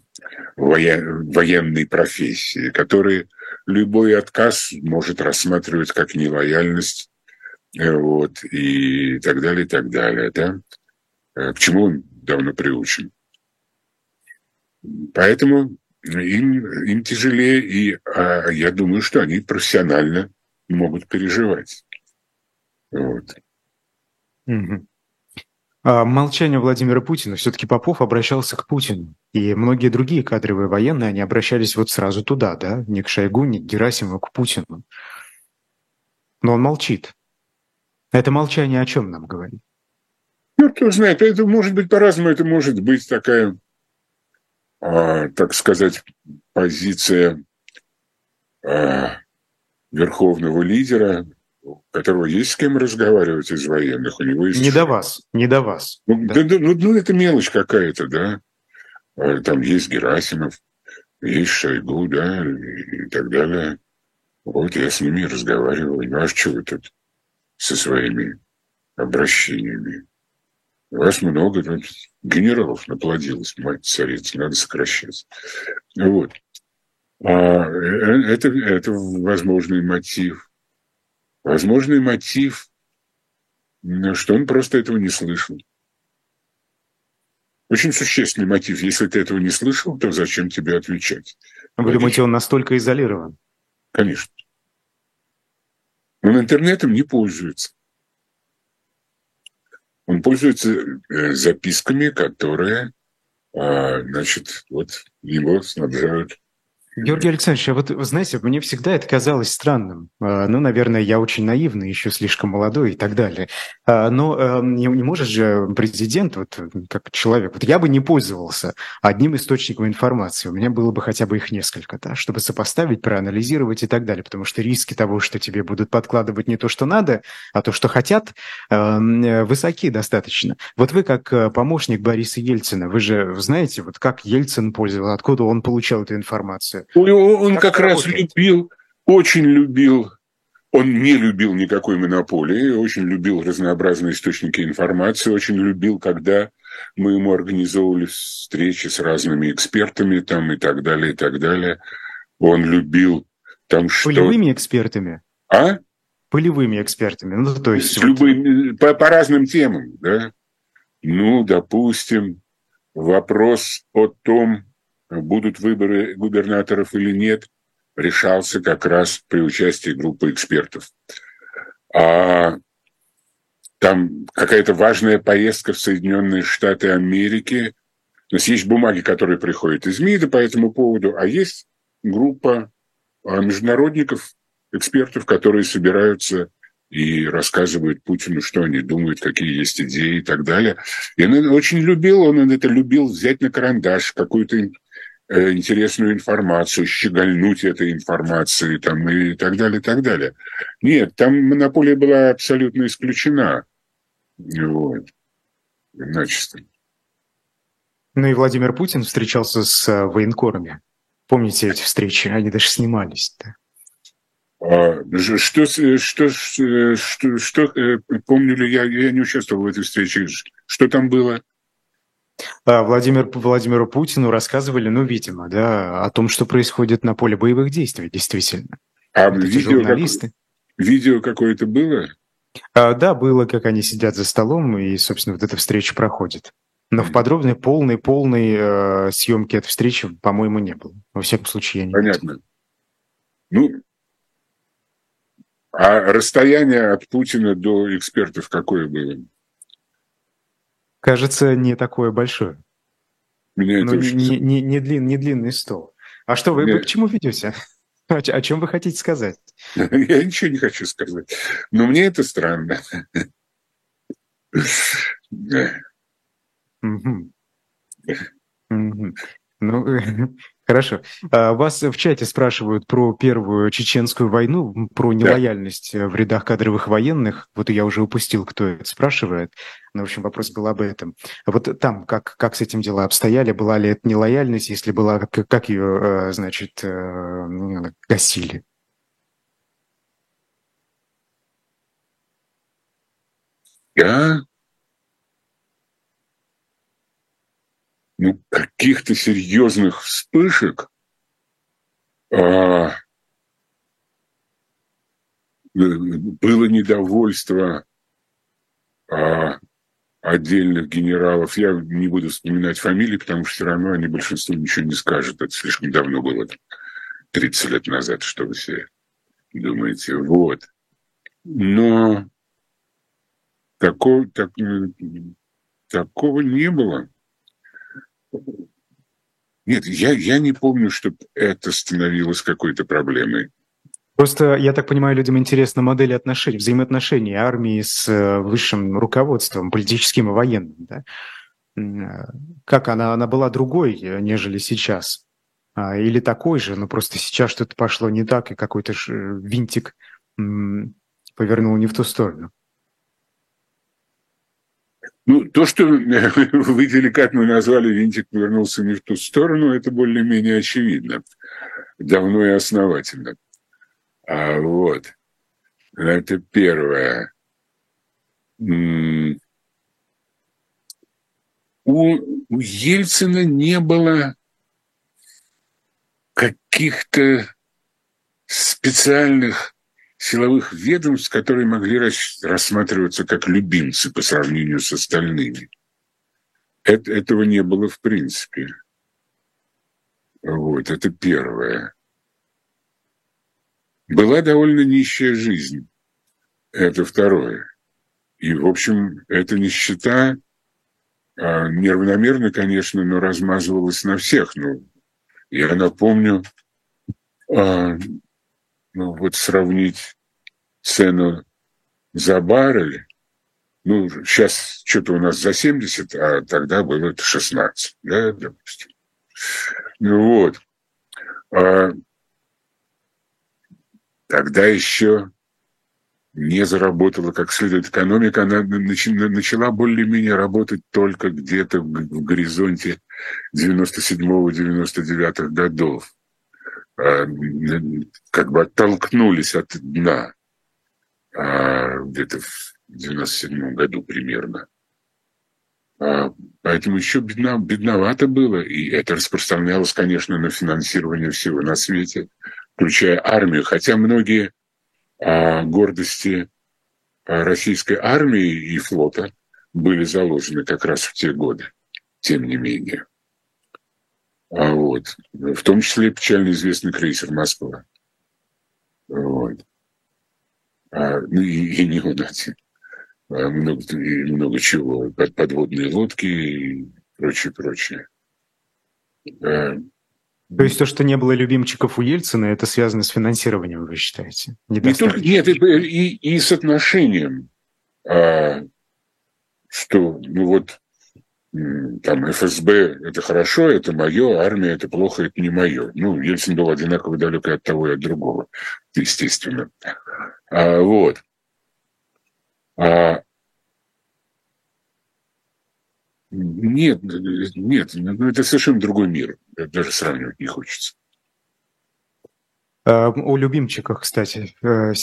воен, военной профессии, который любой отказ может рассматривать как нелояльность, э, вот, и так далее, и так далее, да. К чему он давно приучен. Поэтому им, им тяжелее, и а, я думаю, что они профессионально могут переживать. Вот. Угу. А молчание Владимира Путина. Все-таки Попов обращался к Путину. И многие другие кадровые военные, они обращались вот сразу туда, да? Не к Шойгу, не к Герасимову, к Путину. Но он молчит. Это молчание о чем нам говорит? Ну, кто знает, это может быть по-разному, это может быть такая, а, так сказать, позиция а, верховного лидера, у которого есть с кем разговаривать из военных, у него есть... Не до вас, не до вас. Ну, да. Да, ну, ну, это мелочь какая-то, да. А, там есть Герасимов, есть Шойгу, да, и, так далее. Вот я с ними разговариваю. Ну, а что вы тут со своими обращениями? Вас много, тут генералов наплодилось, мать царица, надо сокращать. Вот. А э, это, это возможный мотив. Возможный мотив, что он просто этого не слышал. Очень существенный мотив. Если ты этого не слышал, то зачем тебе отвечать? Вы Конечно. думаете, он настолько изолирован? Конечно. Он интернетом не пользуется. Он пользуется э, записками, которые, а, значит, вот его снабжают Георгий Александрович, а вот, вы знаете, мне всегда это казалось странным. А, ну, наверное, я очень наивный, еще слишком молодой и так далее. А, но эм, не, не может же президент, вот как человек, вот я бы не пользовался одним источником информации. У меня было бы хотя бы их несколько, да, чтобы сопоставить, проанализировать и так далее. Потому что риски того, что тебе будут подкладывать не то, что надо, а то, что хотят, эм, высоки достаточно. Вот вы как э, помощник Бориса Ельцина, вы же знаете, вот как Ельцин пользовался, откуда он получал эту информацию? Он как, как раз любил, очень любил он не любил никакой монополии, очень любил разнообразные источники информации, очень любил, когда мы ему организовывали встречи с разными экспертами там и так далее, и так далее. Он любил там что... Полевыми экспертами? А? Полевыми экспертами, ну то есть... С любыми, по, по разным темам, да. Ну, допустим, вопрос о том, будут выборы губернаторов или нет, решался как раз при участии группы экспертов. А там какая-то важная поездка в Соединенные Штаты Америки. То есть есть бумаги, которые приходят из МИДа по этому поводу, а есть группа а, международников, экспертов, которые собираются и рассказывают Путину, что они думают, какие есть идеи и так далее. И он очень любил, он это любил взять на карандаш какую-то интересную информацию, щегольнуть этой информацией там, и так далее, и так далее. Нет, там монополия была абсолютно исключена. Вот. Начисто. Ну и Владимир Путин встречался с э, военкорами. Помните эти встречи? Они даже снимались. Да? А, что, что, что, что, что, э, помню ли я, я не участвовал в этой встрече, что там было? А, Владимир, Владимиру Путину рассказывали, ну, видимо, да, о том, что происходит на поле боевых действий, действительно. А видео, журналисты. Как... видео какое-то было? А, да, было, как они сидят за столом, и, собственно, вот эта встреча проходит. Но в подробной, полной, полной э, съемке этой встречи, по-моему, не было. Во всяком случае, я не Понятно. Видел. Ну, а расстояние от Путина до экспертов какое было? Кажется, не такое большое. Меня ну, не, не, не, длин, не длинный стол. А что, вы, Меня... вы к чему ведете? О, о чем вы хотите сказать? Я ничего не хочу сказать. Но мне это странно. Ну, Хорошо. А, вас в чате спрашивают про первую чеченскую войну, про нелояльность да. в рядах кадровых военных. Вот я уже упустил, кто это спрашивает. Но, ну, в общем, вопрос был об этом. Вот там, как, как с этим дела обстояли? Была ли это нелояльность? Если была, как, как ее, э, значит, э, гасили? Я ну, каких-то серьезных вспышек а, было недовольство а, отдельных генералов. Я не буду вспоминать фамилии, потому что все равно они большинству ничего не скажут. Это слишком давно было, 30 лет назад, что вы все думаете. Вот. Но такого, так, такого не было. Нет, я, я не помню, чтобы это становилось какой-то проблемой. Просто, я так понимаю, людям интересна модель отношений, взаимоотношений армии с э, высшим руководством, политическим и военным. Да? Э, как она, она была другой, э, нежели сейчас? А, или такой же, но просто сейчас что-то пошло не так, и какой-то винтик повернул не в ту сторону. Ну, то, что вы деликатно назвали «винтик повернулся не в ту сторону», это более-менее очевидно. Давно и основательно. А вот. Это первое. У, у Ельцина не было каких-то специальных силовых ведомств, которые могли рассматриваться как любимцы по сравнению с остальными. Это, этого не было в принципе. Вот, это первое. Была довольно нищая жизнь. Это второе. И, в общем, эта нищета а, неравномерно, конечно, но размазывалась на всех. Ну, я напомню, а, ну, вот сравнить цену за баррель, ну, сейчас что-то у нас за 70, а тогда было это 16, да, допустим. Ну вот. А, тогда еще не заработала как следует экономика, она начала более-менее работать только где-то в горизонте 97-99 годов. А, как бы оттолкнулись от дна а, где-то в 97 году примерно. А, поэтому еще бедно, бедновато было, и это распространялось, конечно, на финансирование всего на свете, включая армию, хотя многие а гордости российской армии и флота были заложены как раз в те годы, тем не менее. А вот. В том числе печально известный крейсер «Москва». Вот. А, ну и, и не он один. А много, и много чего. Подводные лодки и прочее, прочее. А, то есть то, что не было любимчиков у Ельцина, это связано с финансированием, вы считаете? Не только, нет, и, и, и с отношением, а, что, ну вот, там ФСБ – это хорошо, это мое, армия – это плохо, это не мое. Ну, Ельцин был одинаково далек от того, и от другого, естественно. А, вот. А, нет, нет, ну, это совершенно другой мир. Даже сравнивать не хочется. А, о любимчиках, кстати, э,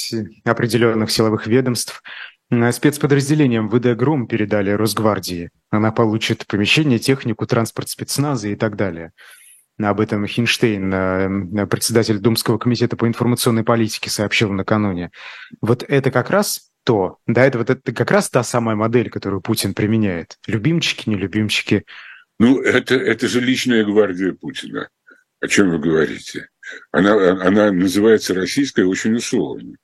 определенных силовых ведомств. Спецподразделениям ВД «Гром» передали Росгвардии. Она получит помещение, технику, транспорт спецназа и так далее. Об этом Хинштейн, э, председатель Думского комитета по информационной политике, сообщил накануне. Вот это как раз то. Да, это вот это как раз та самая модель, которую Путин применяет. Любимчики, нелюбимчики. Ну, это, это же личная гвардия Путина. О чем вы говорите? Она, она называется российская очень условно.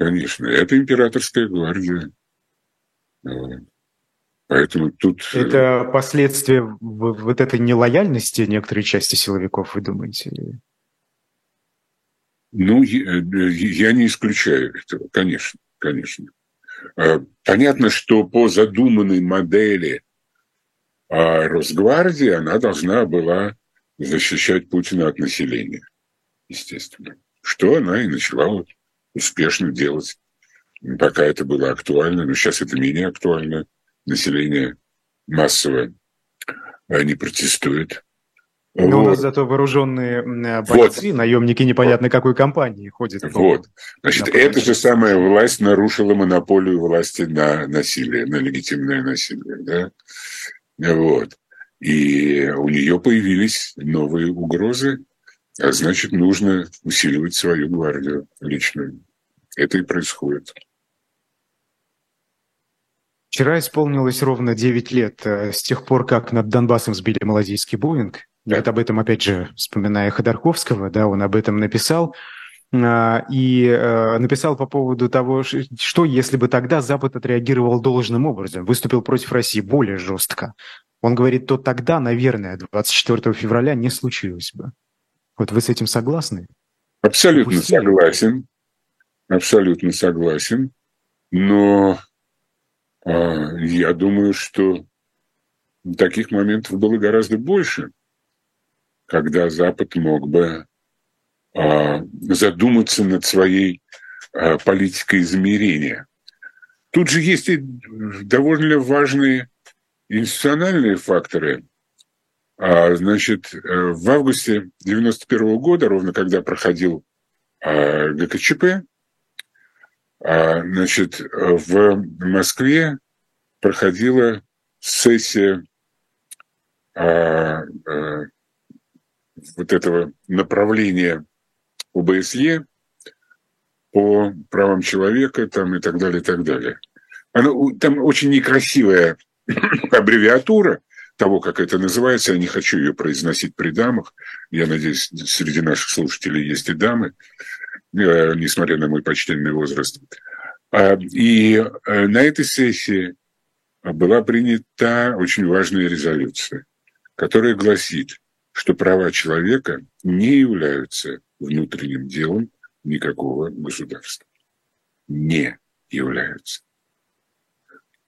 Конечно, это императорская гвардия. Поэтому тут... Э, это последствия вот этой нелояльности некоторой части силовиков, вы думаете? Ну, я, я не исключаю этого, конечно конечно. А, понятно, что по задуманной модели Росгвардии она должна была защищать Путина от населения, естественно. Что она и начала успешно делать, пока это было актуально. Но сейчас это менее актуально. Население массово не протестует. Но вот. у нас зато вооруженные бойцы, вот. наемники непонятно какой компании ходят. Вот. Значит, эта же самая власть нарушила монополию власти на насилие, на легитимное насилие. Да? Вот. И у нее появились новые угрозы, а значит, нужно усиливать свою гвардию личную. Это и происходит. Вчера исполнилось ровно 9 лет э, с тех пор, как над Донбассом сбили малазийский Боинг. Да. Это об этом, опять же, вспоминая Ходорковского, да, он об этом написал. А, и э, написал по поводу того, что если бы тогда Запад отреагировал должным образом, выступил против России более жестко. Он говорит, то тогда, наверное, 24 февраля не случилось бы. Вот вы с этим согласны? Абсолютно Пустили. согласен. Абсолютно согласен. Но а, я думаю, что таких моментов было гораздо больше когда Запад мог бы а, задуматься над своей а, политикой измерения. Тут же есть и довольно важные институциональные факторы. А, значит, э, в августе 91 года, ровно когда проходил ГКЧП, значит, в Москве проходила сессия вот этого направления ОБСЕ по правам человека там, и так далее, и так далее. Оно, там очень некрасивая аббревиатура того, как это называется. Я не хочу ее произносить при дамах. Я надеюсь, среди наших слушателей есть и дамы, э, несмотря на мой почтенный возраст. А, и э, на этой сессии была принята очень важная резолюция, которая гласит, что права человека не являются внутренним делом никакого государства. Не являются.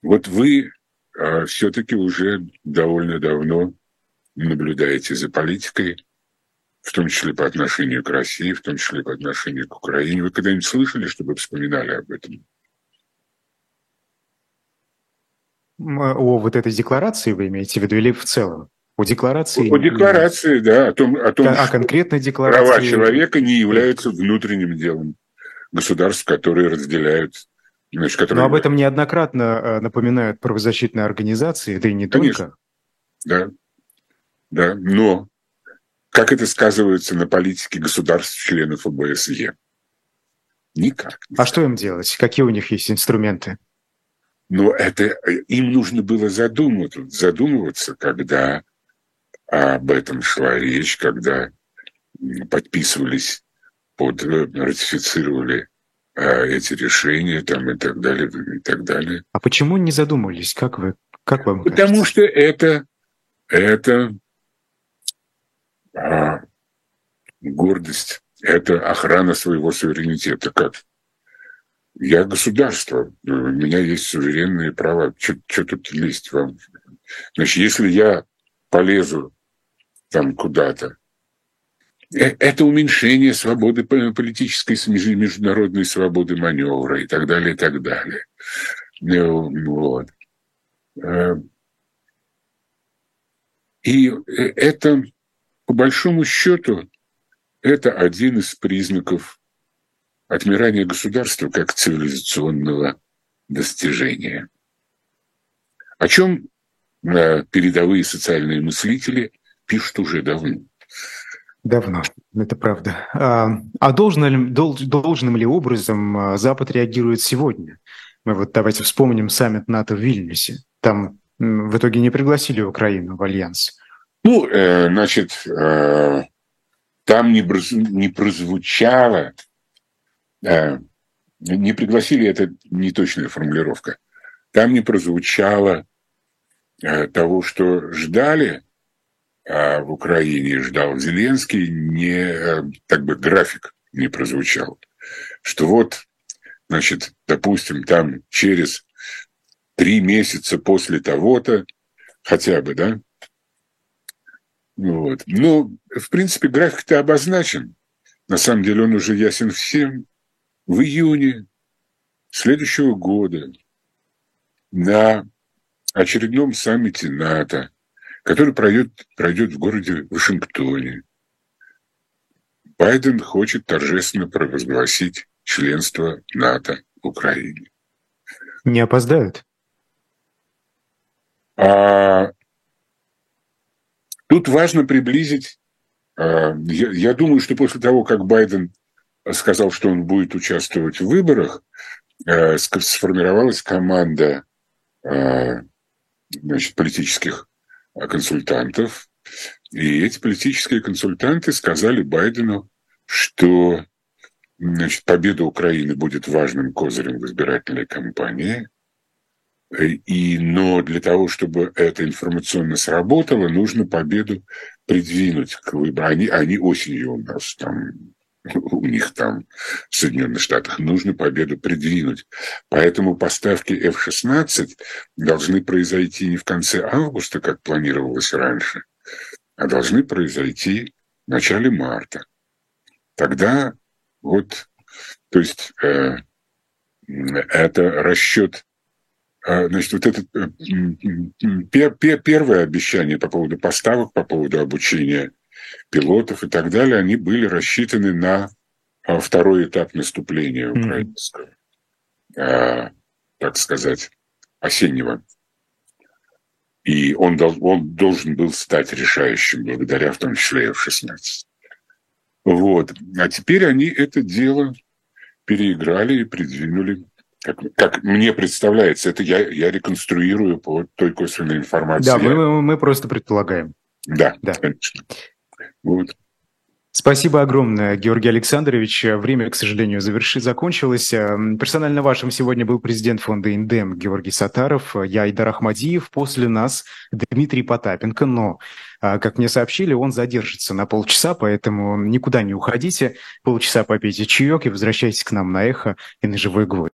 Вот вы а, все-таки уже довольно давно наблюдаете за политикой, в том числе по отношению к России, в том числе по отношению к Украине. Вы когда-нибудь слышали, чтобы вспоминали об этом? О вот этой декларации вы имеете в виду или в целом? О декларации? О декларации, да. О том, о том о конкретной декларации. Права человека не являются внутренним делом государств, которые разделяют которые... Но об этом неоднократно э, напоминают правозащитные организации, да и не Конечно. только. Да, да, но как это сказывается на политике государств-членов ОБСЕ? Никак. А что им делать? Какие у них есть инструменты? Но это им нужно было задумываться, задумываться, когда об этом шла речь, когда подписывались, под, э, ратифицировали э, эти решения там и так далее и так далее. А почему не задумывались? Как вы, как вам? Потому кажется? что это это а, гордость, это охрана своего суверенитета. Как я государство, у меня есть суверенные права. Что тут лезть вам? Значит, если я полезу там куда-то, это уменьшение свободы политической, международной свободы маневра и так далее, и так далее. Э, вот. Э, и это, по большому счету, это один из признаков отмирание государства как цивилизационного достижения. О чем э, передовые социальные мыслители пишут уже давно. Давно, это правда. А, а должным, должным ли образом а, Запад реагирует сегодня? Мы вот давайте вспомним саммит НАТО в Вильнюсе. Там в итоге не пригласили Украину в альянс. Ну, э, значит, э, там не, не прозвучало Э, не пригласили, это неточная формулировка. Там не прозвучало э, того, что ждали в Украине, ждал Зеленский, не, э, так бы график не прозвучал. Что вот, значит, допустим, там через три месяца после того-то, хотя бы, да, вот. Ну, в принципе, график-то обозначен. На самом деле он уже ясен всем в июне следующего года на очередном саммите НАТО, который пройдет, пройдет в городе Вашингтоне. Байден хочет торжественно провозгласить членство НАТО в Украине. Не опоздают? А, тут важно приблизить. А, я, я думаю, что после того, как Байден сказал, что он будет участвовать в выборах, э, сформировалась команда э, значит, политических консультантов. И эти политические консультанты сказали Байдену, что значит, победа Украины будет важным козырем в избирательной кампании. И, но для того, чтобы это информационно сработало, нужно победу придвинуть к выборам. Они, они осенью у нас там у них там в Соединенных Штатах, нужно победу придвинуть. Поэтому поставки F-16 должны произойти не в конце августа, как планировалось раньше, а должны произойти в начале марта. Тогда вот, то есть э, это расчет э, Значит, вот это э, первое обещание по поводу поставок, по поводу обучения пилотов и так далее, они были рассчитаны на а, второй этап наступления украинского, mm-hmm. так сказать, осеннего. И он, он должен был стать решающим благодаря в том числе F-16. Вот. А теперь они это дело переиграли и придвинули как, как мне представляется, это я, я реконструирую по той косвенной информации. Да, мы, мы просто предполагаем. Да, да, конечно. Вот. Спасибо огромное, Георгий Александрович. Время, к сожалению, заверши, закончилось. Персонально вашим сегодня был президент фонда «Индем» Георгий Сатаров, я Айдар Ахмадиев, после нас Дмитрий Потапенко, но, а, как мне сообщили, он задержится на полчаса, поэтому никуда не уходите, полчаса попейте чаек и возвращайтесь к нам на «Эхо» и на «Живой гвоздь».